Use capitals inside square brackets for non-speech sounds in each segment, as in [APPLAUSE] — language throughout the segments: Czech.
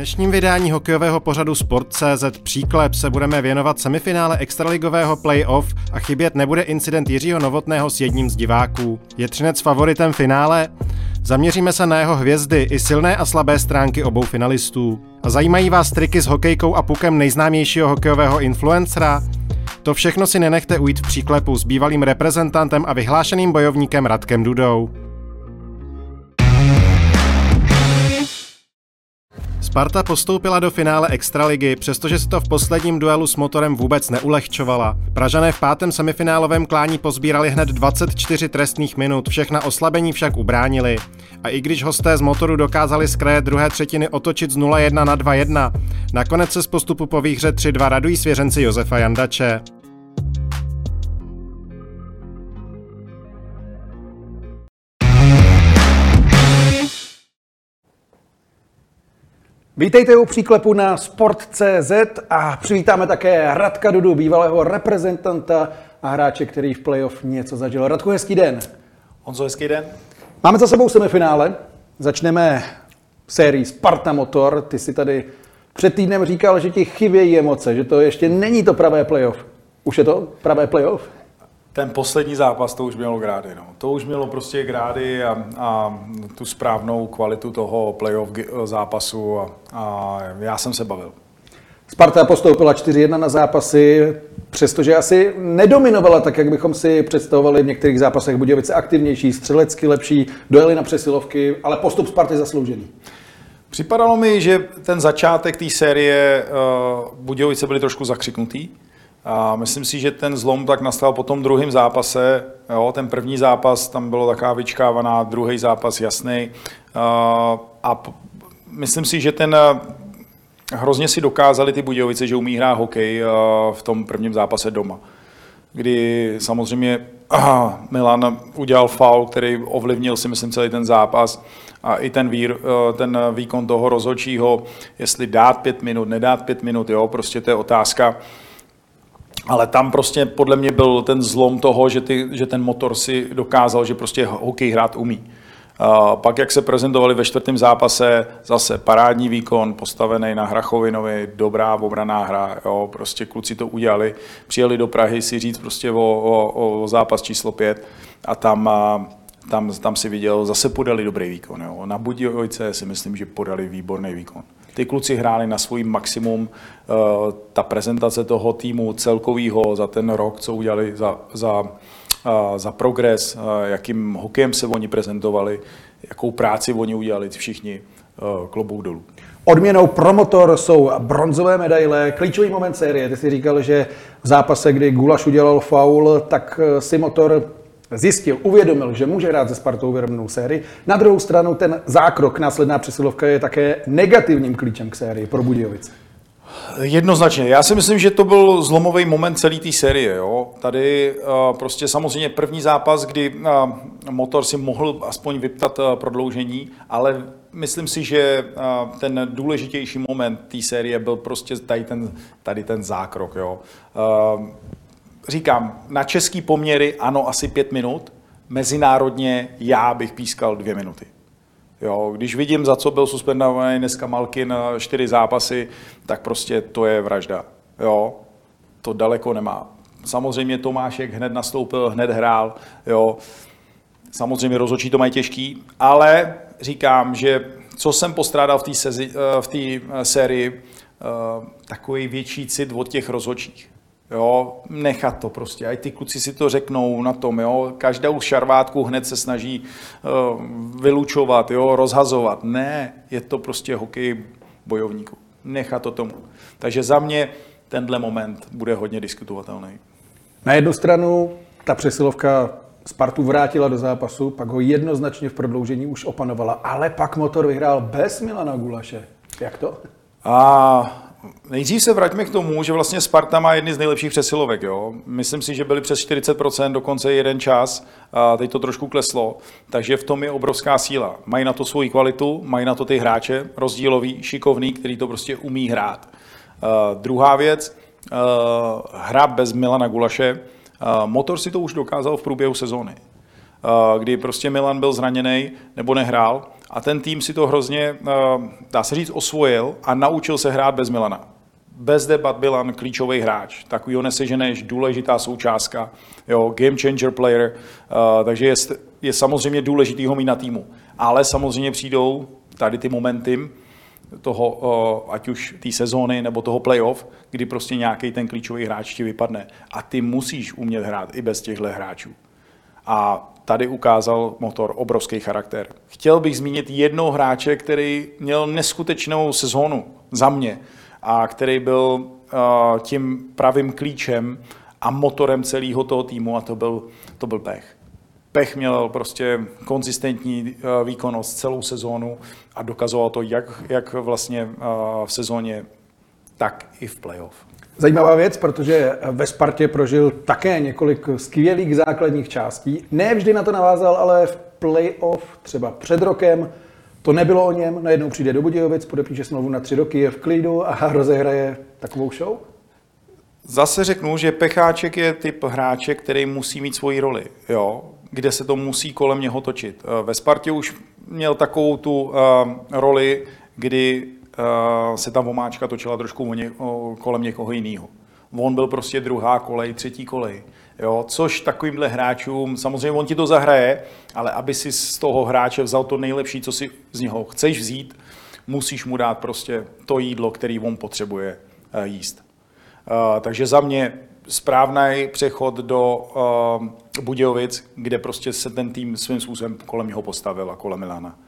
Dnešním vydání hokejového pořadu Sport.cz Příklep se budeme věnovat semifinále extraligového playoff a chybět nebude incident Jiřího Novotného s jedním z diváků. Je Třinec favoritem finále? Zaměříme se na jeho hvězdy i silné a slabé stránky obou finalistů. A zajímají vás triky s hokejkou a pukem nejznámějšího hokejového influencera? To všechno si nenechte ujít v příklepu s bývalým reprezentantem a vyhlášeným bojovníkem Radkem Dudou. Sparta postoupila do finále Extraligy, přestože se to v posledním duelu s motorem vůbec neulehčovala. Pražané v pátém semifinálovém klání pozbírali hned 24 trestných minut, všechna oslabení však ubránili. A i když hosté z motoru dokázali z kraje druhé třetiny otočit z 0-1 na 2-1, nakonec se z postupu po výhře 3-2 radují svěřenci Josefa Jandače. Vítejte u příklepu na Sport.cz a přivítáme také Radka Dudu, bývalého reprezentanta a hráče, který v playoff něco zažil. Radku, hezký den. Honzo, hezký den. Máme za sebou semifinále. Začneme sérii Sparta Motor. Ty si tady před týdnem říkal, že ti chybějí emoce, že to ještě není to pravé playoff. Už je to pravé playoff? Ten poslední zápas, to už mělo grády. No. To už mělo prostě grády a, a tu správnou kvalitu toho playoff zápasu a, a já jsem se bavil. Sparta postoupila 4-1 na zápasy, přestože asi nedominovala tak, jak bychom si představovali v některých zápasech. Budějovice aktivnější, střelecky lepší, dojeli na přesilovky, ale postup Sparty zasloužený. Připadalo mi, že ten začátek té série uh, Budějovice byly trošku zakřiknutý. A myslím si, že ten zlom tak nastal po tom druhém zápase. Jo, ten první zápas, tam bylo taková vyčkávaná, druhý zápas jasný. A myslím si, že ten hrozně si dokázali ty Budějovice, že umí hrát hokej v tom prvním zápase doma. Kdy samozřejmě aha, Milan udělal faul, který ovlivnil si myslím celý ten zápas a i ten, vír, ten výkon toho rozhodčího, jestli dát pět minut, nedát pět minut, jo, prostě to je otázka. Ale tam prostě podle mě byl ten zlom toho, že, ty, že ten motor si dokázal, že prostě hokej hrát umí. A pak, jak se prezentovali ve čtvrtém zápase, zase parádní výkon, postavený na Hrachovinovi, dobrá obraná hra, jo, prostě kluci to udělali, přijeli do Prahy si říct prostě o, o, o zápas číslo pět a tam, tam, tam si viděl, zase podali dobrý výkon. Jo. Na Budějovice si myslím, že podali výborný výkon. Ty kluci hráli na svůj maximum. Eh, ta prezentace toho týmu celkovýho za ten rok, co udělali za, za, eh, za progres, eh, jakým hokejem se oni prezentovali, jakou práci oni udělali všichni, klobouk dolů. Odměnou pro motor jsou bronzové medaile, klíčový moment série. Ty jsi říkal, že v zápase, kdy Gulaš udělal faul, tak si motor zjistil, uvědomil, že může hrát ze Spartou vyrovnanou sérii. Na druhou stranu ten zákrok, následná přesilovka je také negativním klíčem k sérii pro Budějovice. Jednoznačně. Já si myslím, že to byl zlomový moment celé té série. Jo. Tady uh, prostě samozřejmě první zápas, kdy uh, motor si mohl aspoň vyptat uh, prodloužení, ale myslím si, že ten důležitější moment té série byl prostě tady ten, tady ten zákrok. Jo. Říkám, na český poměry ano, asi pět minut, mezinárodně já bych pískal dvě minuty. Jo, když vidím, za co byl suspendovaný dneska Malkin čtyři zápasy, tak prostě to je vražda. Jo, to daleko nemá. Samozřejmě Tomášek hned nastoupil, hned hrál. Jo. Samozřejmě rozhodčí to mají těžký, ale říkám, že co jsem postrádal v té sérii, eh, takový větší cit od těch rozhodčích. Jo, nechat to prostě. A ty kluci si to řeknou na tom, jo. Každou šarvátku hned se snaží uh, vylučovat, jo, rozhazovat. Ne, je to prostě hokej bojovníků. Nechat to tomu. Takže za mě tenhle moment bude hodně diskutovatelný. Na jednu stranu ta přesilovka Spartu vrátila do zápasu, pak ho jednoznačně v prodloužení už opanovala, ale pak motor vyhrál bez Milana Gulaše. Jak to? A Nejdřív se vraťme k tomu, že vlastně Sparta má jedny z nejlepších přesilovek. Jo? Myslím si, že byli přes 40%, dokonce jeden čas, a teď to trošku kleslo, takže v tom je obrovská síla. Mají na to svoji kvalitu, mají na to ty hráče, rozdílový, šikovný, který to prostě umí hrát. Uh, druhá věc, uh, hra bez Milana Gulaše. Uh, motor si to už dokázal v průběhu sezóny, uh, kdy prostě Milan byl zraněný nebo nehrál a ten tým si to hrozně, uh, dá se říct, osvojil a naučil se hrát bez Milana. Bez debat Milan klíčový hráč, takový ho neseženeš, důležitá součástka, jo, game changer player, uh, takže je, je samozřejmě důležitý ho mít na týmu. Ale samozřejmě přijdou tady ty momenty, toho, ať už té sezóny nebo toho playoff, kdy prostě nějaký ten klíčový hráč ti vypadne. A ty musíš umět hrát i bez těchto hráčů. A tady ukázal motor obrovský charakter. Chtěl bych zmínit jednoho hráče, který měl neskutečnou sezónu za mě a který byl tím pravým klíčem a motorem celého toho týmu a to byl, to byl Pech. Pech měl prostě konzistentní eh, výkonnost celou sezónu a dokazoval to jak, jak vlastně eh, v sezóně, tak i v playoff. Zajímavá věc, protože ve Spartě prožil také několik skvělých základních částí. Ne vždy na to navázal, ale v playoff třeba před rokem to nebylo o něm. Najednou přijde do Budějovic, podepíše smlouvu na tři roky, je v klidu a [LAUGHS] rozehraje takovou show. Zase řeknu, že Pecháček je typ hráče, který musí mít svoji roli. Jo? kde se to musí kolem něho točit. Ve Spartě už měl takovou tu uh, roli, kdy se ta vomáčka točila trošku ně, uh, kolem někoho jiného. On byl prostě druhá kolej, třetí kolej. Jo, což takovýmhle hráčům, samozřejmě on ti to zahraje, ale aby si z toho hráče vzal to nejlepší, co si z něho chceš vzít, musíš mu dát prostě to jídlo, který on potřebuje uh, jíst. Uh, takže za mě správný přechod do Budějovic, kde prostě se ten tým svým způsobem kolem něho postavil a kolem Milana.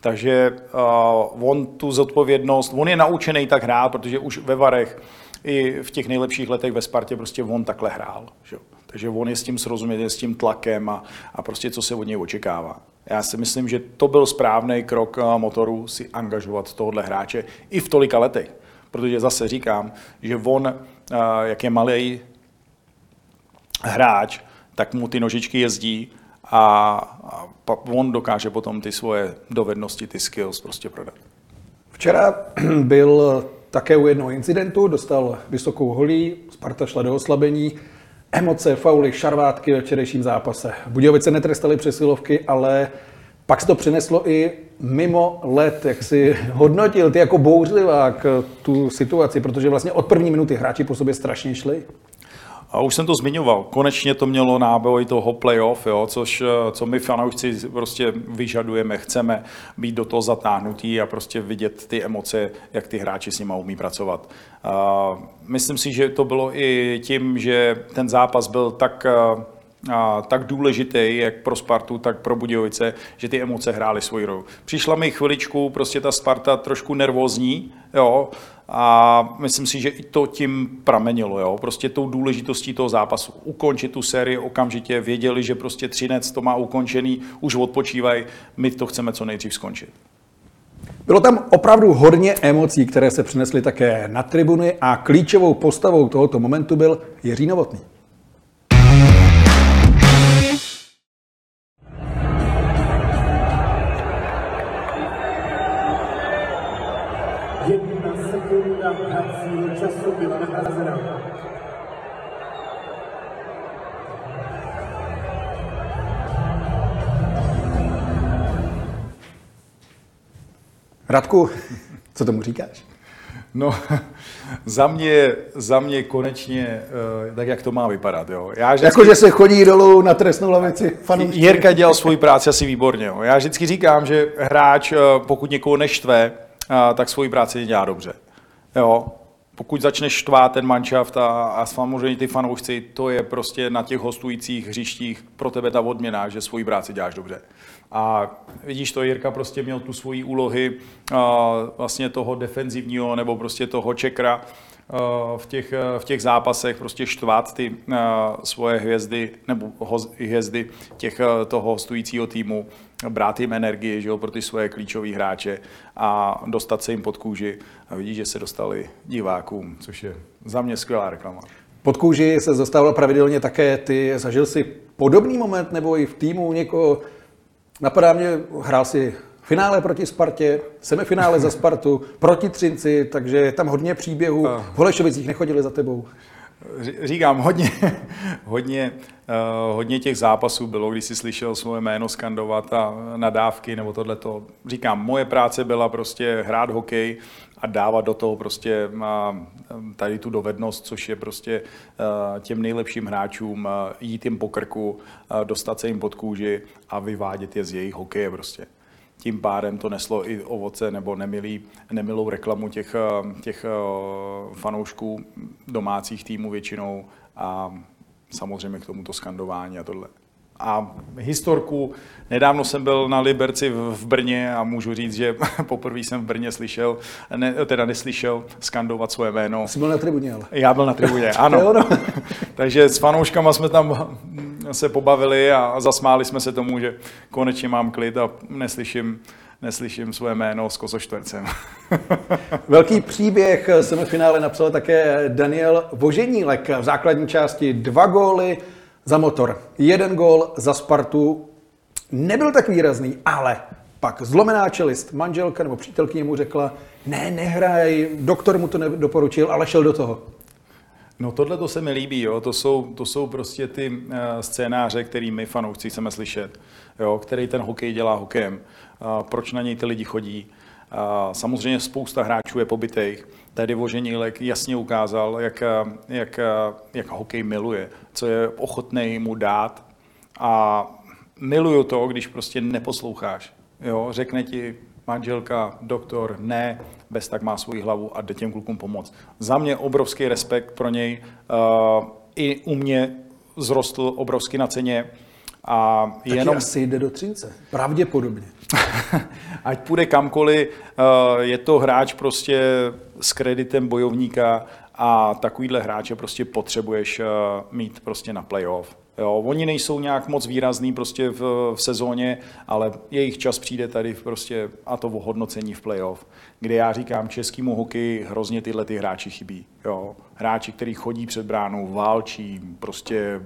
Takže uh, on tu zodpovědnost, on je naučený tak hrát, protože už ve Varech i v těch nejlepších letech ve Spartě prostě on takhle hrál. Že? Takže on je s tím srozumět, s tím tlakem a, a prostě co se od něj očekává. Já si myslím, že to byl správný krok motoru si angažovat tohohle hráče i v tolika letech. Protože zase říkám, že on, jak je malý, hráč, tak mu ty nožičky jezdí a, a on dokáže potom ty svoje dovednosti, ty skills prostě prodat. Včera [CLEARS THROAT] byl také u jednoho incidentu, dostal vysokou holí, Sparta šla do oslabení, emoce, fauly, šarvátky ve včerejším zápase. Budějovice netrestali přesilovky, ale pak se to přineslo i mimo let, jak si [LAUGHS] hodnotil ty jako bouřlivák tu situaci, protože vlastně od první minuty hráči po sobě strašně šli. A už jsem to zmiňoval, konečně to mělo náboj toho playoff, jo, což eh, co my fanoušci prostě vyžadujeme, chceme být do toho zatáhnutí a prostě vidět ty emoce, jak ty hráči s nimi umí pracovat. A myslím si, že to bylo i tím, že ten zápas byl tak eh, a, tak důležitý, jak pro Spartu, tak pro Budějovice, že ty emoce hrály svoji roli. Přišla mi chviličku, prostě ta Sparta trošku nervózní, jo, a myslím si, že i to tím pramenilo, jo, prostě tou důležitostí toho zápasu. Ukončit tu sérii okamžitě, věděli, že prostě Třinec to má ukončený, už odpočívají, my to chceme co nejdřív skončit. Bylo tam opravdu hodně emocí, které se přinesly také na tribuny a klíčovou postavou tohoto momentu byl Jiří Novotný. Radku, [LAUGHS] co tomu říkáš? No, [LAUGHS] za mě, za mě konečně eh, tak, jak to má vypadat. Jo. Já vždycky... Jako, že se chodí dolů na trestnou lavici fanoušci. Jirka dělal svoji práci asi výborně. Jo. Já vždycky říkám, že hráč, eh, pokud někoho neštve, eh, tak svoji práci dělá dobře. Jo. Pokud začneš štvát ten manšaft a, a samozřejmě ty fanoušci, to je prostě na těch hostujících hřištích pro tebe ta odměna, že svoji práci děláš dobře. A vidíš to, Jirka prostě měl tu svoji úlohy vlastně toho defenzivního nebo prostě toho čekra v těch, v těch zápasech prostě štvát ty svoje hvězdy nebo hvězdy těch, toho hostujícího týmu, brát jim energii že jo, pro ty svoje klíčové hráče a dostat se jim pod kůži a vidíš, že se dostali divákům, což je za mě skvělá reklama. Pod kůži se dostával pravidelně také ty. Zažil si podobný moment nebo i v týmu někoho? Napadá mě, hrál si finále proti Spartě, semifinále za Spartu, proti Třinci, takže je tam hodně příběhů. V Holešovicích nechodili za tebou. Říkám, hodně, hodně, uh, hodně těch zápasů bylo, když si slyšel svoje jméno skandovat a nadávky nebo tohleto. Říkám, moje práce byla prostě hrát hokej a dávat do toho prostě tady tu dovednost, což je prostě těm nejlepším hráčům jít jim po krku, dostat se jim pod kůži a vyvádět je z jejich hokeje prostě. Tím pádem to neslo i ovoce nebo nemilý, nemilou reklamu těch, těch fanoušků domácích týmů většinou a samozřejmě k tomuto skandování a tohle a historku. Nedávno jsem byl na Liberci v Brně a můžu říct, že [LAUGHS] poprvé jsem v Brně slyšel, ne, teda neslyšel skandovat svoje jméno. Jsi byl na tribuně, ale. Já byl na tribuně, [LAUGHS] ano. no. [LAUGHS] Takže s fanouškama jsme tam se pobavili a zasmáli jsme se tomu, že konečně mám klid a neslyším neslyším své jméno s kozoštvercem. [LAUGHS] Velký příběh semifinále napsal také Daniel Voženílek. V základní části dva góly, za motor. Jeden gól za Spartu nebyl tak výrazný, ale pak zlomená čelist, manželka nebo přítelkyně mu řekla, ne, nehraj, doktor mu to nedoporučil, ale šel do toho. No tohle to se mi líbí, jo. To, jsou, to jsou prostě ty uh, scénáře, který my fanoušci chceme slyšet, jo, který ten hokej dělá hokejem, uh, proč na něj ty lidi chodí. Uh, samozřejmě spousta hráčů je pobytejch, Tady Voženílek jasně ukázal, jak, jak, jak hokej miluje, co je ochotný mu dát a miluju to, když prostě neposloucháš. Jo, řekne ti manželka, doktor, ne, bez tak má svoji hlavu a jde těm klukům pomoct. Za mě obrovský respekt pro něj. Uh, I u mě zrostl obrovsky na ceně. A Taky jenom... asi jde do Třince. Pravděpodobně. [LAUGHS] Ať půjde kamkoliv, eh, je to hráč prostě s kreditem bojovníka a takovýhle hráče prostě potřebuješ eh, mít prostě na playoff. Jo, oni nejsou nějak moc výrazný prostě v, v sezóně, ale jejich čas přijde tady prostě a to hodnocení v playoff, kde já říkám českýmu hokeji hrozně tyhle ty hráči chybí. Jo. Hráči, kteří chodí před bránou, válčí, prostě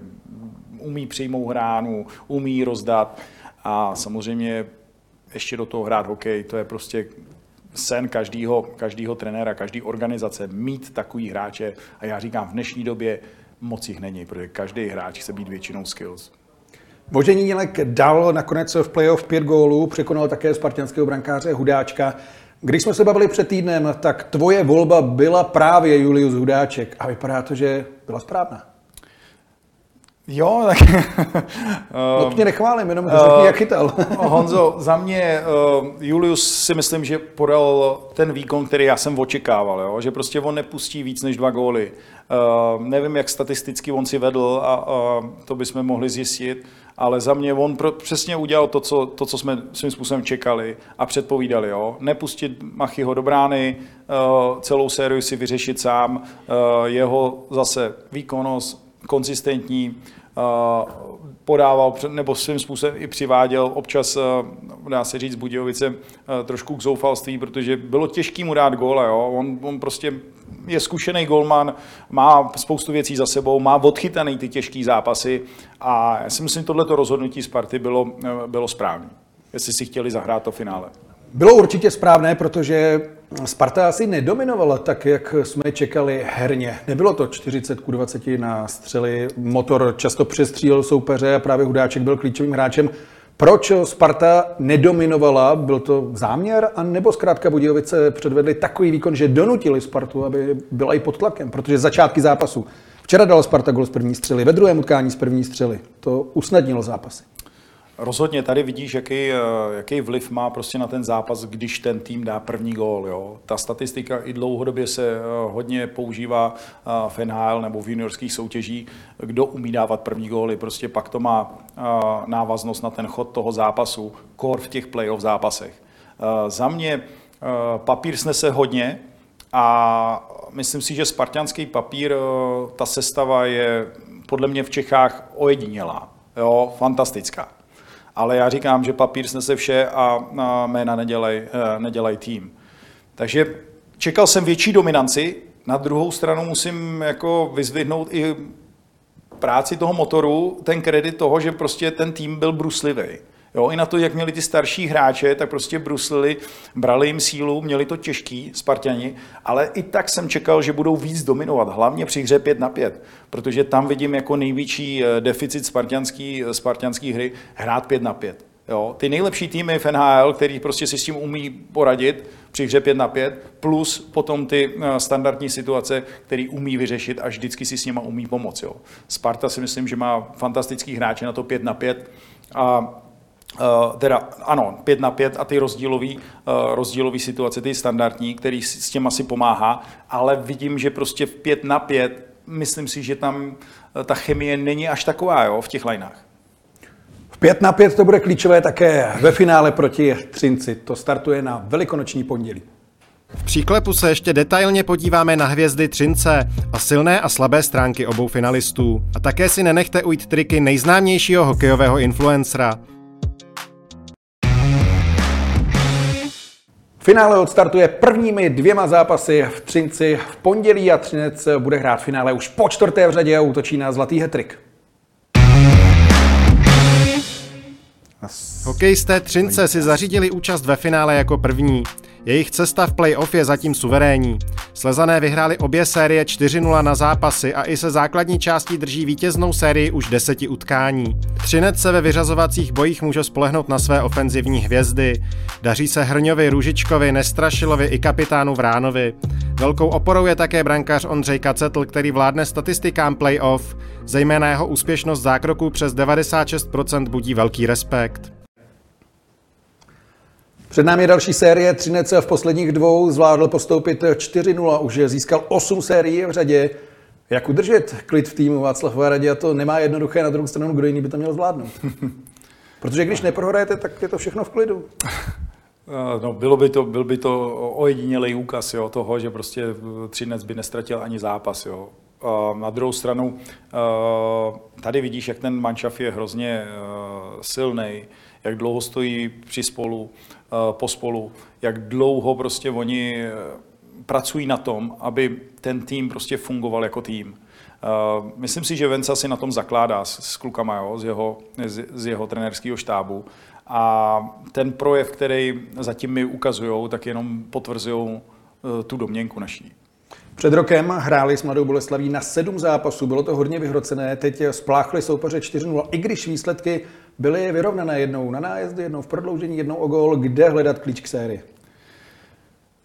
umí přijmout hránu, umí rozdat a samozřejmě ještě do toho hrát hokej, to je prostě sen každého, každého trenéra, každé organizace mít takový hráče a já říkám, v dnešní době moc jich není, protože každý hráč chce být většinou skills. Voženílek dal nakonec v playoff pět gólů, překonal také spartianského brankáře Hudáčka. Když jsme se bavili před týdnem, tak tvoje volba byla právě Julius Hudáček a vypadá to, že byla správná. Jo, tak... [LAUGHS] no to mě nechválím, jenom řekni, uh, jak chytal. [LAUGHS] Honzo, za mě uh, Julius si myslím, že podal ten výkon, který já jsem očekával, jo? že prostě on nepustí víc než dva góly. Uh, nevím, jak statisticky on si vedl a to bychom mohli zjistit, ale za mě on pro, přesně udělal to co, to, co jsme svým způsobem čekali a předpovídali. Jo? Nepustit Machyho do brány, uh, celou sériu si vyřešit sám, uh, jeho zase výkonnost, konzistentní, eh, podával nebo svým způsobem i přiváděl občas, eh, dá se říct, Budějovice eh, trošku k zoufalství, protože bylo těžké mu dát góle. Jo? On, on prostě je zkušený golman, má spoustu věcí za sebou, má odchytaný ty těžké zápasy a já si myslím, že tohleto rozhodnutí Sparty bylo, bylo správné, jestli si chtěli zahrát to finále. Bylo určitě správné, protože Sparta asi nedominovala tak, jak jsme čekali herně. Nebylo to 40 k 20 na střely, motor často přestřílel soupeře a právě Hudáček byl klíčovým hráčem. Proč Sparta nedominovala? Byl to záměr? A nebo zkrátka Budějovice předvedli takový výkon, že donutili Spartu, aby byla i pod tlakem? Protože začátky zápasu. Včera dal Sparta gol z první střely, ve druhém utkání z první střely. To usnadnilo zápasy. Rozhodně tady vidíš, jaký, eh, jaký vliv má prostě na ten zápas, když ten tým dá první gól. Jo. Ta statistika i dlouhodobě se eh, hodně používá eh, v NHL nebo v juniorských soutěží, kdo umí dávat první góly. Prostě pak to má návaznost na ten chod toho zápasu, kor v těch playoff zápasech. Za mě papír snese hodně, a myslím si, že spartianský papír, ta sestava je podle mě v Čechách ojedinělá, jo, fantastická. Ale já říkám, že papír snese vše a, jména nedělají eh, nedělaj tým. Takže čekal jsem větší dominanci, na druhou stranu musím jako vyzvihnout i práci toho motoru, ten kredit toho, že prostě ten tým byl bruslivý. Jo, I na to, jak měli ty starší hráče, tak prostě bruslili, brali jim sílu, měli to těžký, Spartani, ale i tak jsem čekal, že budou víc dominovat, hlavně při hře 5 na 5, protože tam vidím jako největší eh, deficit spartianský, eh, spartianský hry hrát 5 na 5. Jo, ty nejlepší týmy v NHL, který prostě si s tím umí poradit při hře 5 na 5, plus potom ty eh, standardní situace, který umí vyřešit a vždycky si s nima umí pomoct. Jo. Sparta si myslím, že má fantastický hráče na to 5 na 5 a Uh, teda ano, 5 na 5 a ty rozdílový, uh, rozdílový situace, ty standardní, který s tím asi pomáhá, ale vidím, že prostě v 5 na 5, myslím si, že tam uh, ta chemie není až taková jo, v těch lineách. V 5 na 5 to bude klíčové také ve finále proti Třinci. To startuje na velikonoční pondělí. V příklepu se ještě detailně podíváme na hvězdy Třince a silné a slabé stránky obou finalistů. A také si nenechte ujít triky nejznámějšího hokejového influencera. Finále odstartuje prvními dvěma zápasy v Třinci v pondělí a Třinec bude hrát finále už po čtvrté v řadě a útočí na zlatý hetrik. Hokejisté Třince si zařídili účast ve finále jako první. Jejich cesta v playoff je zatím suverénní. Slezané vyhráli obě série 4-0 na zápasy a i se základní částí drží vítěznou sérii už deseti utkání. Třinec se ve vyřazovacích bojích může spolehnout na své ofenzivní hvězdy. Daří se Hrňovi, Růžičkovi, Nestrašilovi i kapitánu Vránovi. Velkou oporou je také brankář Ondřej Kacetl, který vládne statistikám playoff. Zejména jeho úspěšnost zákroků přes 96% budí velký respekt. Před námi je další série. Třinec v posledních dvou zvládl postoupit 4-0, už získal 8 sérií v řadě. Jak udržet klid v týmu Václav Varadě a to nemá jednoduché, na druhou stranu, kdo jiný by to měl zvládnout. [LAUGHS] Protože když neprohrajete, tak je to všechno v klidu. No, bylo by to, byl by to ojedinělý úkaz jo, toho, že prostě Třinec by nestratil ani zápas. Jo. A na druhou stranu, tady vidíš, jak ten manšaf je hrozně silný, jak dlouho stojí při spolu, pospolu, jak dlouho prostě oni pracují na tom, aby ten tým prostě fungoval jako tým. Uh, myslím si, že Venca si na tom zakládá s, s klukama, jo, z jeho, z, z jeho trenerského štábu. A ten projev, který zatím mi ukazují, tak jenom potvrzují tu domněnku naší. Před rokem hráli s Mladou Boleslaví na sedm zápasů, bylo to hodně vyhrocené, teď spláchli soupeře 4-0, i když výsledky byly vyrovnané jednou na nájezdy, jednou v prodloužení, jednou o gol, kde hledat klíč k sérii?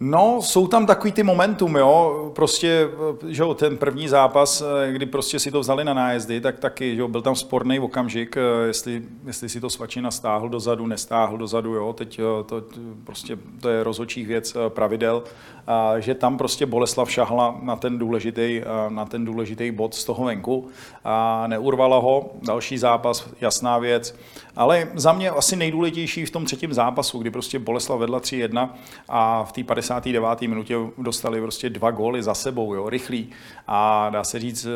No, jsou tam takový ty momentum, jo, prostě, že jo, ten první zápas, kdy prostě si to vzali na nájezdy, tak taky, že jo, byl tam sporný okamžik, jestli, jestli si to Svačina stáhl dozadu, nestáhl dozadu, jo, teď to prostě, to je rozhodčích věc pravidel, a že tam prostě Boleslav šahla na ten důležitý, na ten důležitý bod z toho venku a neurvala ho, další zápas, jasná věc, ale za mě asi nejdůležitější v tom třetím zápasu, kdy prostě Boleslav vedla 3-1 a v té 59. minutě dostali prostě dva góly za sebou, jo, rychlý. A dá se říct,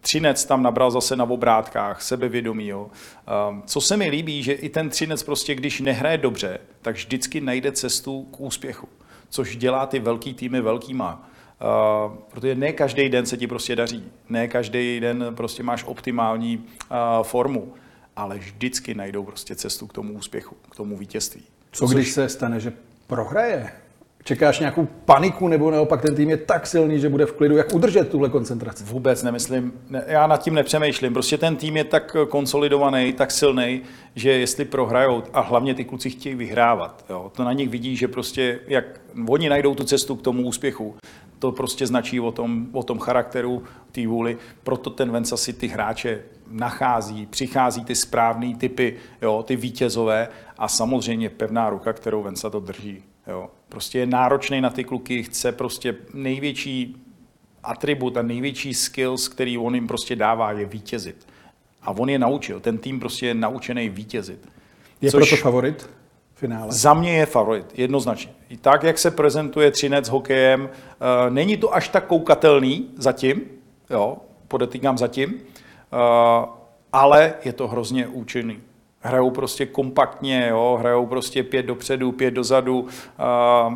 Třinec tam nabral zase na obrátkách, sebevědomí. Jo. Ehm, co se mi líbí, že i ten Třinec prostě, když nehraje dobře, tak vždycky najde cestu k úspěchu, což dělá ty velký týmy velkýma. Uh, protože ne každý den se ti prostě daří, ne každý den prostě máš optimální uh, formu, ale vždycky najdou prostě cestu k tomu úspěchu, k tomu vítězství. Co když se stane, že prohraje? Čekáš nějakou paniku nebo naopak ten tým je tak silný, že bude v klidu? Jak udržet tuhle koncentraci? Vůbec nemyslím. Ne, já nad tím nepřemýšlím. Prostě ten tým je tak konsolidovaný, tak silný, že jestli prohrajou, a hlavně ty kluci chtějí vyhrávat, jo, to na nich vidí, že prostě jak oni najdou tu cestu k tomu úspěchu, to prostě značí o tom, o tom charakteru, té vůli. Proto ten Venca si ty hráče nachází, přichází ty správné typy, jo, ty vítězové a samozřejmě pevná ruka, kterou Venca to drží. Jo. Prostě je náročný na ty kluky, chce prostě největší atribut a největší skills, který on jim prostě dává, je vítězit. A on je naučil, ten tým prostě je naučený vítězit. Je Což proto favorit? finále? Za mě je favorit, jednoznačně. I tak, jak se prezentuje Třinec hokejem, eh, není to až tak koukatelný zatím, jo, podotýkám zatím, ale je to hrozně účinný. Hrajou prostě kompaktně, jo, hrajou prostě pět dopředu, pět dozadu, uh,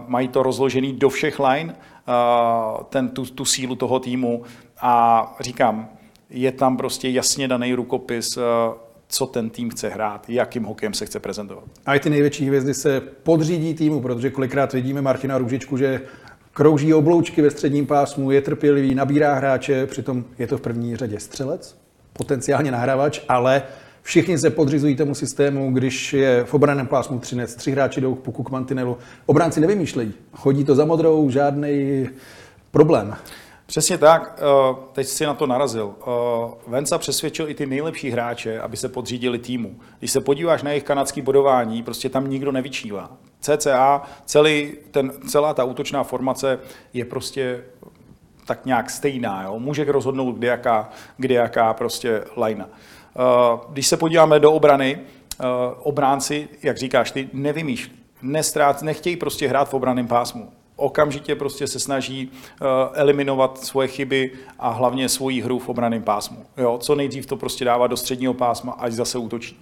mají to rozložený do všech line, uh, ten, tu, tu sílu toho týmu a říkám, je tam prostě jasně daný rukopis, uh, co ten tým chce hrát, jakým hokejem se chce prezentovat. A i ty největší hvězdy se podřídí týmu, protože kolikrát vidíme Martina Růžičku, že krouží obloučky ve středním pásmu, je trpělivý, nabírá hráče, přitom je to v první řadě střelec, potenciálně nahrávač, ale Všichni se podřizují tomu systému, když je v obraném pásmu třinec, tři hráči jdou k puku k mantinelu. Obránci nevymýšlejí. Chodí to za modrou, žádný problém. Přesně tak, eh, teď si na to narazil. Eh, Venca přesvědčil i ty nejlepší hráče, aby se podřídili týmu. Když se podíváš na jejich kanadský bodování, prostě tam nikdo nevyčívá. CCA, celý ten, celá ta útočná formace je prostě tak nějak stejná. Jo? Může rozhodnout, kde jaká, kde jaká prostě lajna. Eh, když se podíváme do obrany, eh, obránci, jak říkáš, ty nevymýšlí, nestrát, nechtějí prostě hrát v obraném pásmu. Okamžitě prostě se snaží eh, eliminovat svoje chyby a hlavně svoji hru v obraném pásmu. Jo, co nejdřív to prostě dává do středního pásma, až zase útočí.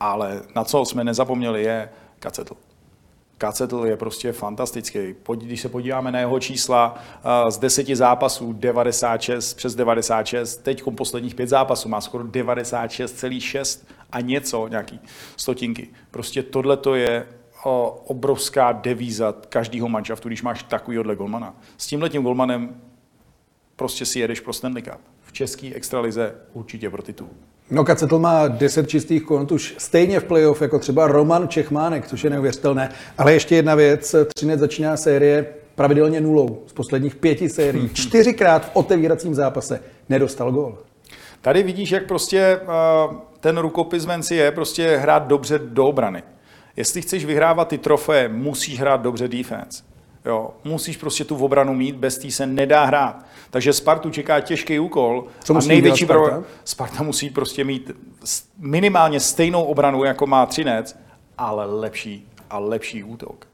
Ale na co jsme nezapomněli je kacetl. Kacetl je prostě fantastický. Když se podíváme na jeho čísla z deseti zápasů 96 přes 96, teď posledních pět zápasů má skoro 96,6 a něco, nějaký stotinky. Prostě tohle to je obrovská devíza každého manšaftu, když máš takovýhle golmana. S tímhletím golmanem prostě si jedeš pro Stanley Cup. V české extralize určitě pro titul. No Kacetl má 10 čistých kont už stejně v playoff jako třeba Roman Čechmánek, což je neuvěřitelné. Ale ještě jedna věc, Třinec začíná série pravidelně nulou z posledních pěti sérií. [LAUGHS] Čtyřikrát v otevíracím zápase nedostal gól. Tady vidíš, jak prostě eh, ten rukopis Venci je prostě hrát dobře do obrany. Jestli chceš vyhrávat ty trofeje, musíš hrát dobře defense. Jo, musíš prostě tu obranu mít, bez té se nedá hrát. Takže Spartu čeká těžký úkol. Co musí a největší Sparta? Pro... Sparta musí prostě mít minimálně stejnou obranu, jako má Třinec, ale lepší a lepší útok.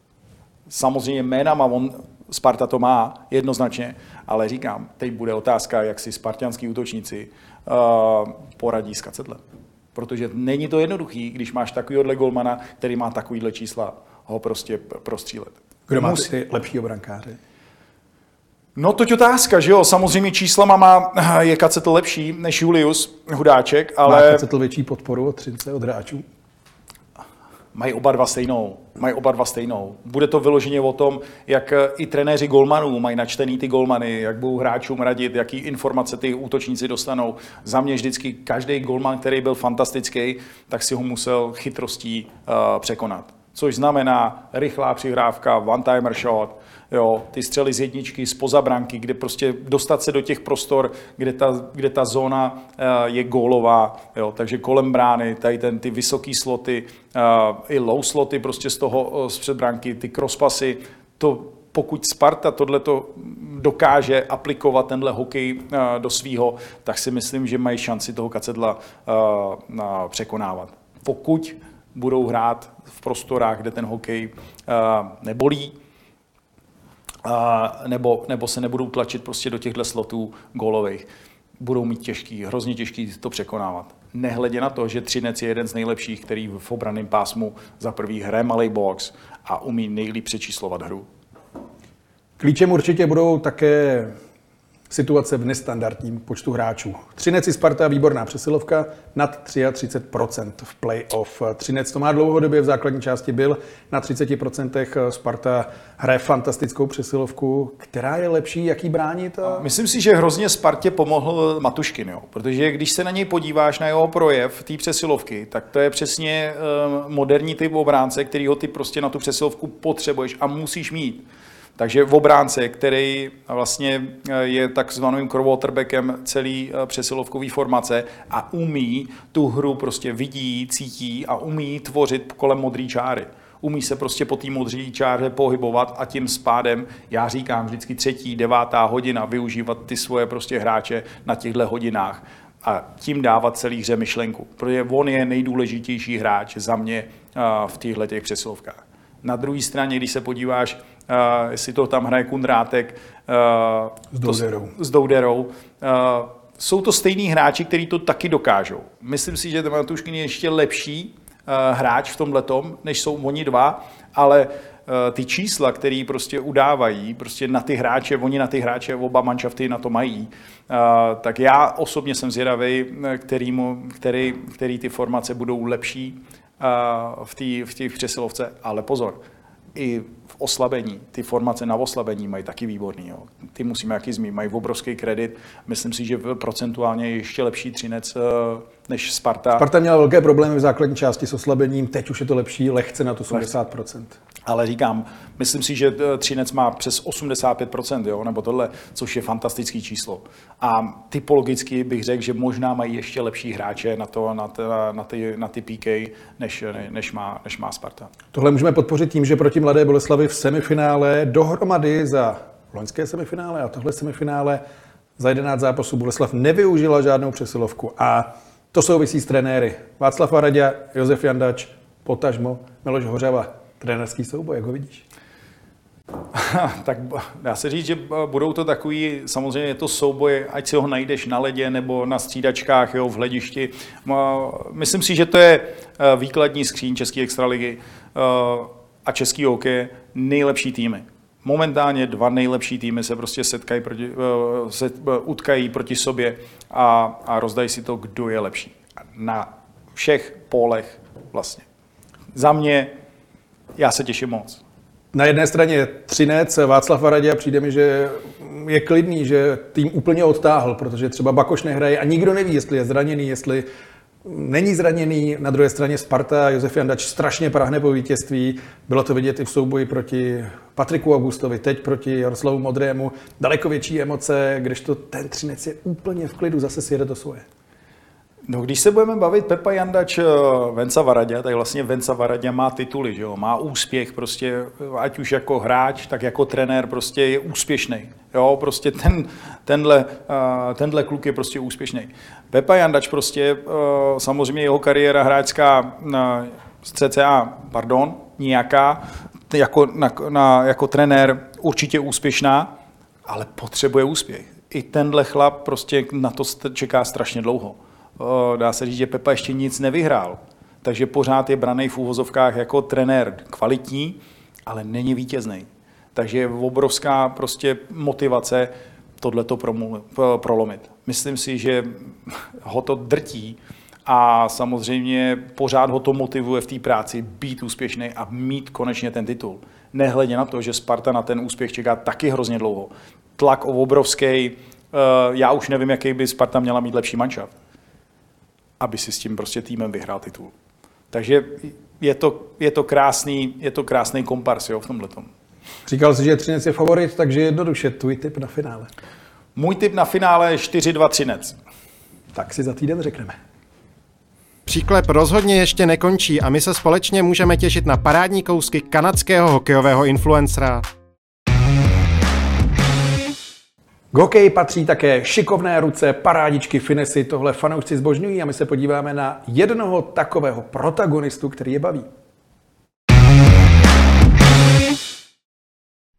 Samozřejmě jménama on, Sparta to má jednoznačně, ale říkám, teď bude otázka, jak si spartianský útočníci uh, poradí s Kacedlem. Protože není to jednoduchý, když máš takovýhle golmana, který má takovýhle čísla, ho prostě prostřílet. Kdo má ty lepší obrankáře? No to je otázka, že jo, samozřejmě číslama má, je Kacetl lepší než Julius Hudáček, ale... Má Kacetl větší podporu od Třince, od hráčů? Mají oba dva stejnou. Mají oba dva stejnou. Bude to vyloženě o tom, jak i trenéři golmanů mají načtený ty golmany, jak budou hráčům radit, jaký informace ty útočníci dostanou. Za mě vždycky každý golman, který byl fantastický, tak si ho musel chytrostí uh, překonat což znamená rychlá přihrávka, one-timer shot, jo, ty střely z jedničky, z pozabranky, kde prostě dostat se do těch prostor, kde ta, kde ta zóna uh, je gólová, jo, takže kolem brány, tady ten, ty vysoký sloty, uh, i low sloty prostě z toho, uh, z předbranky, ty crosspasy, to pokud Sparta tohleto dokáže aplikovat tenhle hokej do svýho, tak si myslím, že mají šanci toho kacedla překonávat. Pokud budou hrát v prostorách, kde ten hokej uh, nebolí, uh, nebo, nebo se nebudou tlačit prostě do těchto slotů gólových. Budou mít těžký, hrozně těžký to překonávat. Nehledě na to, že Třinec je jeden z nejlepších, který v obraném pásmu za prvý hraje malý box a umí nejlíp přečíslovat hru. Klíčem určitě budou také situace v nestandardním počtu hráčů. Třinec i Sparta výborná přesilovka nad 33% v playoff. Třinec to má dlouhodobě v základní části byl na 30%. Sparta hraje fantastickou přesilovku. Která je lepší, jaký bránit? A... Myslím si, že hrozně Spartě pomohl Matuškin, jo? protože když se na něj podíváš, na jeho projev té přesilovky, tak to je přesně uh, moderní typ obránce, ho ty prostě na tu přesilovku potřebuješ a musíš mít. Takže v obránce, který vlastně eh, je takzvaným quarterbackem celý eh, přesilovkový formace a umí tu hru prostě vidí, cítí a umí tvořit kolem modré čáry. Umí se prostě po té modré čáře pohybovat a tím spádem, já říkám vždycky třetí, devátá hodina, využívat ty svoje prostě hráče na těchto hodinách a tím dávat celý hře myšlenku. Protože on je nejdůležitější hráč za mě eh, v těchto těch přesilovkách. Na druhé straně, když se podíváš, uh, jestli to tam hraje Kundrátek uh, s Douderou, to, s Douderou. uh, jsou to stejní hráči, kteří to taky dokážou. Myslím si, že Matuškin je ještě lepší uh, hráč v tomhle než jsou oni dva, ale uh, ty čísla, které prostě udávají, prostě na ty hráče, oni na ty hráče, oba manšafty na to mají, uh, tak já osobně jsem zvědavý, který, který, který ty formace budou lepší v té v v přesilovce, ale pozor, i v oslabení, ty formace na oslabení mají taky výborný. Jo. Ty musíme jaký zmínit, mají obrovský kredit. Myslím si, že procentuálně je ještě lepší třinec eh, než Sparta. Sparta měla velké problémy v základní části s oslabením, teď už je to lepší, lehce na to 80%. Ale říkám, myslím si, že eh, Třinec má přes 85%, jo, nebo tohle, což je fantastický číslo. A typologicky bych řekl, že možná mají ještě lepší hráče na, to, na, t, na, ty, na ty PK, než, než, má, než má Sparta. Tohle můžeme podpořit tím, že proti Mladé Boleslavi v semifinále dohromady za loňské semifinále a tohle semifinále za 11 zápasů Boleslav nevyužila žádnou přesilovku. A to souvisí s trenéry. Václav Aradě, Josef Jandač, potažmo Miloš Hořava. Trenerský souboj, jak ho vidíš? [LAUGHS] tak dá se říct, že budou to takový, samozřejmě je to souboj, ať si ho najdeš na ledě nebo na střídačkách, jo, v hledišti. Myslím si, že to je eh, výkladní skříň České extraligy eh, a český hokej nejlepší týmy. Momentálně dva nejlepší týmy se prostě setkají proti, eh, se utkají proti sobě a, a rozdají si to, kdo je lepší. Na všech polech vlastně. Za mě já se těším moc. Na jedné straně Třinec, Václav Varadě, přijde mi, že je klidný, že tým úplně odtáhl, protože třeba Bakoš nehraje a nikdo neví, jestli je zraněný, jestli není zraněný. Na druhé straně Sparta, Josef Jandač strašně prahne po vítězství. Bylo to vidět i v souboji proti Patriku Augustovi, teď proti Jaroslavu Modrému. Daleko větší emoce, když to ten Třinec je úplně v klidu, zase si jede to svoje. No, když se budeme bavit Pepa Jandač, eh, Venca Varadě, tak vlastně Venca Varadě má tituly, že jo? má úspěch, prostě, ať už jako hráč, tak jako trenér, prostě je úspěšný. Jo, prostě ten, tenhle, eh, tenhle kluk je prostě úspěšný. Pepa Jandač prostě, eh, samozřejmě jeho kariéra hráčská z CCA, pardon, nějaká, jako, na, na, jako trenér určitě úspěšná, ale potřebuje úspěch. I tenhle chlap prostě na to čeká strašně dlouho dá se říct, že Pepa ještě nic nevyhrál. Takže pořád je braný v úvozovkách jako trenér kvalitní, ale není vítězný. Takže je obrovská prostě motivace tohleto prolomit. Myslím si, že [LAUGHS] ho to drtí a samozřejmě pořád ho to motivuje v té práci být úspěšný a mít konečně ten titul. Nehledě na to, že Sparta na ten úspěch čeká taky hrozně dlouho. Tlak o obrovský, já už nevím, jaký by Sparta měla mít lepší manšaft aby si s tím prostě týmem vyhrál titul. Takže je to, je to, krásný, je to krásný kompars jo, v tomhle. Říkal jsi, že Třinec je favorit, takže jednoduše tvůj tip na finále. Můj tip na finále je 4-2 Třinec. Tak si za týden řekneme. Příklep rozhodně ještě nekončí a my se společně můžeme těšit na parádní kousky kanadského hokejového influencera. K hokeji patří také šikovné ruce, parádičky, finesy, tohle fanoušci zbožňují a my se podíváme na jednoho takového protagonistu, který je baví.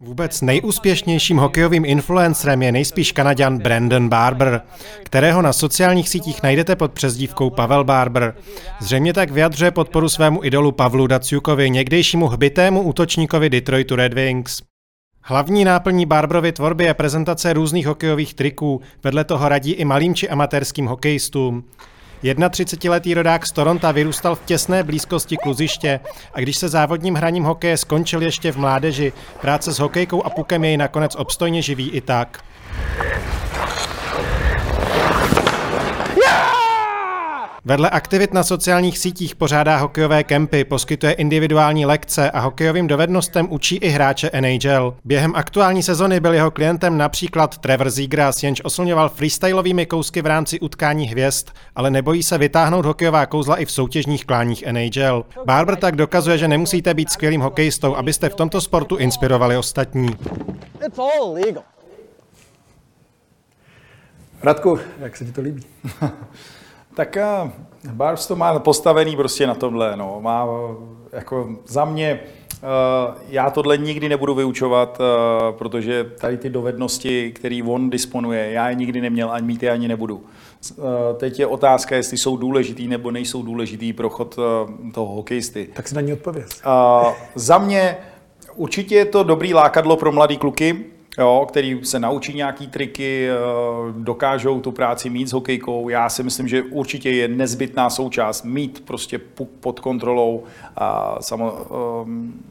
Vůbec nejúspěšnějším hokejovým influencerem je nejspíš Kanaďan Brandon Barber, kterého na sociálních sítích najdete pod přezdívkou Pavel Barber. Zřejmě tak vyjadřuje podporu svému idolu Pavlu Daciukovi, někdejšímu hbitému útočníkovi Detroitu Red Wings. Hlavní náplní Barberovy tvorby je prezentace různých hokejových triků, vedle toho radí i malým či amatérským hokejistům. 31-letý rodák z Toronto vyrůstal v těsné blízkosti kluziště a když se závodním hraním hokeje skončil ještě v mládeži, práce s hokejkou a pukem jej nakonec obstojně živí i tak. Vedle aktivit na sociálních sítích pořádá hokejové kempy, poskytuje individuální lekce a hokejovým dovednostem učí i hráče NHL. Během aktuální sezony byl jeho klientem například Trevor Zegras, jenž oslňoval freestylovými kousky v rámci utkání hvězd, ale nebojí se vytáhnout hokejová kouzla i v soutěžních kláních NHL. Barber tak dokazuje, že nemusíte být skvělým hokejistou, abyste v tomto sportu inspirovali ostatní. Radku, jak se ti to líbí? [LAUGHS] Tak uh, Barbs to má postavený prostě na tomhle, no. Má jako za mě já tohle nikdy nebudu vyučovat, protože tady ty dovednosti, které on disponuje, já je nikdy neměl, ani mít je ani nebudu. Teď je otázka, jestli jsou důležitý nebo nejsou důležitý pro chod toho hokejisty. Tak si na ní odpověz. Za mě určitě je to dobrý lákadlo pro mladý kluky, jo, který se naučí nějaký triky, dokážou tu práci mít s hokejkou. Já si myslím, že určitě je nezbytná součást mít prostě puk pod kontrolou a samo, um,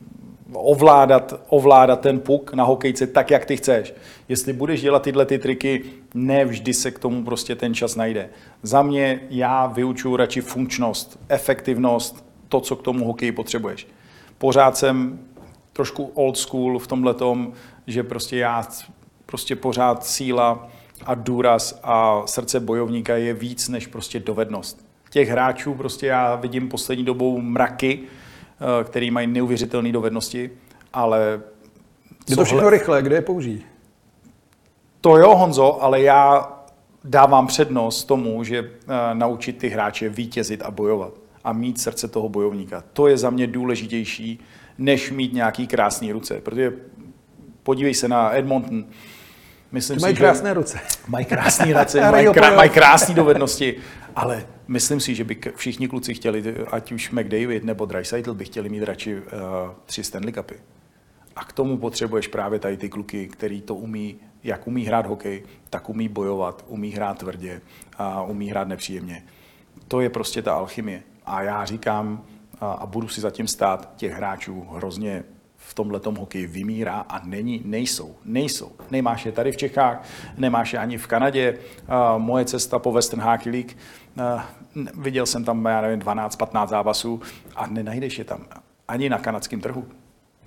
ovládat, ovládat ten puk na hokejce tak, jak ty chceš. Jestli budeš dělat tyhle ty triky, ne vždy se k tomu prostě ten čas najde. Za mě já vyučuji radši funkčnost, efektivnost, to, co k tomu hokeji potřebuješ. Pořád jsem trošku old school v tomhle tom, že prostě já prostě pořád síla a důraz a srdce bojovníka je víc než prostě dovednost. Těch hráčů prostě já vidím poslední dobou mraky, eh, který mají neuvěřitelné dovednosti, ale... Je to všechno rychle, kde je použijí? To jo, Honzo, ale já dávám přednost tomu, že uh, naučit ty hráče vítězit a bojovat a mít srdce toho bojovníka. To je za mě důležitější, než mít nějaký krásný ruce. Protože podívej se na Edmonton. Myslím mají si, krásné ruce. Mají krásné ruce, [LAUGHS] mají, krá, mají krásné dovednosti, ale myslím si, že by všichni kluci chtěli, ať už McDavid nebo Dreisaitl by chtěli mít radši uh, tři Stanley Cupy. A k tomu potřebuješ právě tady ty kluky, který to umí, jak umí hrát hokej, tak umí bojovat, umí hrát tvrdě a umí hrát nepříjemně. To je prostě ta alchymie. A já říkám, a budu si zatím stát, těch hráčů hrozně v tomhle hokeji vymírá a není, nejsou, nejsou. Nemáš je tady v Čechách, nemáš je ani v Kanadě. Moje cesta po Western Hockey League, viděl jsem tam, já nevím, 12-15 zápasů a nenajdeš je tam ani na kanadském trhu.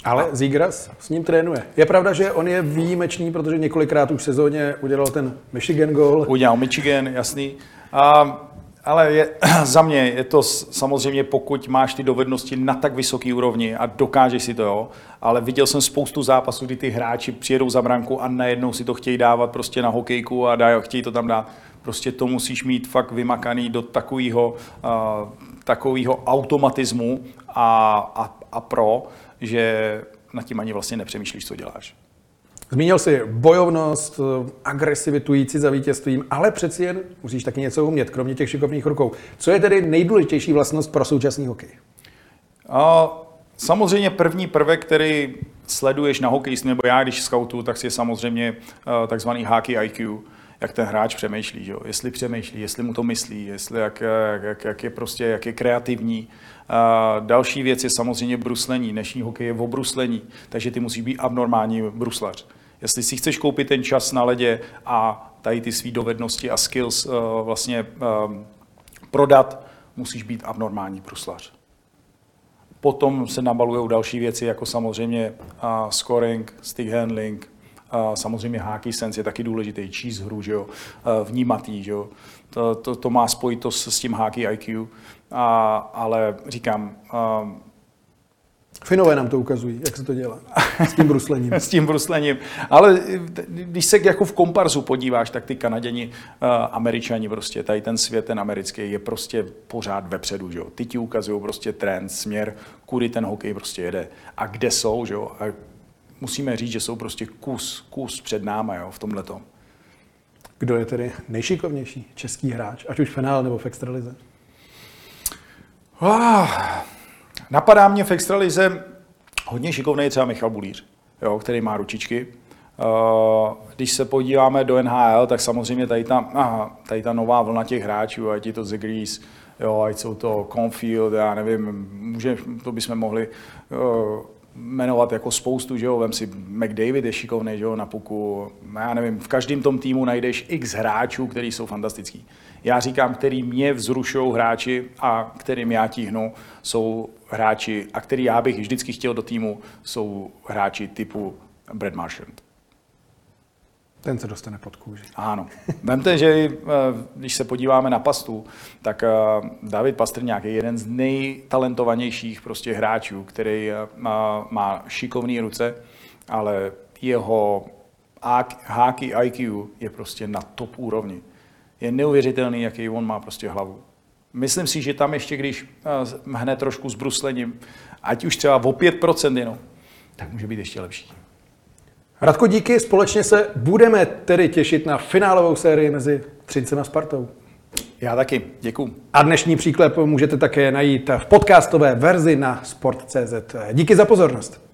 Ale Zigras s ním trénuje. Je pravda, že on je výjimečný, protože několikrát už v sezóně udělal ten Michigan goal. Udělal Michigan, jasný. A ale je, [CLEARS THROAT] za mě je to samozřejmě, pokud máš ty dovednosti na tak vysoké úrovni a dokážeš si to, jo, ale viděl jsem spoustu zápasů, kdy ty hráči přijedou za branku a najednou si to chtějí dávat prostě na hokejku a dají, chtějí to tam dát. Prostě to musíš mít fakt vymakaný do takového uh, takového automatismu a, a, a pro, že nad tím ani vlastně nepřemýšlíš, co děláš. Zmínil si bojovnost, agresivitu, jít za vítězstvím, ale přeci jen musíš taky něco umět, kromě těch šikovných rukou. Co je tedy nejdůležitější vlastnost pro současný hokej? A, samozřejmě první prvek, který sleduješ na hokejistě, nebo já, když skautu, tak si je samozřejmě uh, takzvaný hockey IQ, jak ten hráč přemýšlí, že jo? jestli přemýšlí, jestli mu to myslí, jestli jak, jak, jak je prostě, jak je kreativní. A další věc je samozřejmě bruslení. Dnešní hokej je o bruslení, takže ty musí být abnormální bruslař. Jestli si chceš koupit ten čas na ledě a tady ty své dovednosti a skills uh, vlastně uh, prodat, musíš být abnormální bruslař. Potom se nabalují další věci, jako samozřejmě uh, scoring, stick handling, uh, samozřejmě hockey sense je taky důležitý, číst hru, že jo? Uh, vnímatý, že jo? To, to, to má spojitost s tím hockey IQ, a, ale říkám, uh, Finové nám to ukazují, jak se to dělá. S tím bruslením. [LAUGHS] s tím bruslením. Ale když se jako v komparzu podíváš, tak ty Kanaděni, uh, Američani prostě, tady ten svět, ten americký, je prostě pořád vepředu, že jo. Ty ti ukazují prostě trend, směr, kudy ten hokej prostě jede. A kde jsou, že jo. A musíme říct, že jsou prostě kus, kus před náma, jo, v tomhle tom. Kdo je tedy nejšikovnější český hráč, ať už v finále nebo v extralize? Ah, Napadá mě v extralize hodně šikovný třeba Michal Bulíř, jo, který má ručičky. Uh, když se podíváme do NHL, tak samozřejmě tady ta, aha, tady ta nová vlna těch hráčů, ať je to Zegries, jo, ať jsou to Confield, já nevím, může, to bychom mohli uh, jmenovat jako spoustu, že jo, vem si McDavid je šikovný, že jo, na puku, já nevím, v každém tom týmu najdeš x hráčů, kteří jsou fantastický. Já říkám, který mě vzrušují hráči a kterým já tíhnu, jsou hráči, a který já bych vždycky chtěl do týmu, jsou hráči typu Brad Marchand. Ten se dostane pod kůži. Ano. Vemte, že eh, když se podíváme na pastu, tak eh, David Pastrňák je jeden z nejtalentovanějších prostě hráčů, který eh, má šikovné ruce, ale jeho hockey IQ je prostě na top úrovni. Je neuvěřitelný, jaký on má prostě hlavu. Myslím si, že tam ještě, když hne trošku s bruslením, ať už třeba o 5% jenom, tak může být ještě lepší. Radko, díky. Společně se budeme tedy těšit na finálovou sérii mezi Třincem a Spartou. Já taky. Děkuji. A dnešní příklep můžete také najít v podcastové verzi na sport.cz. Díky za pozornost.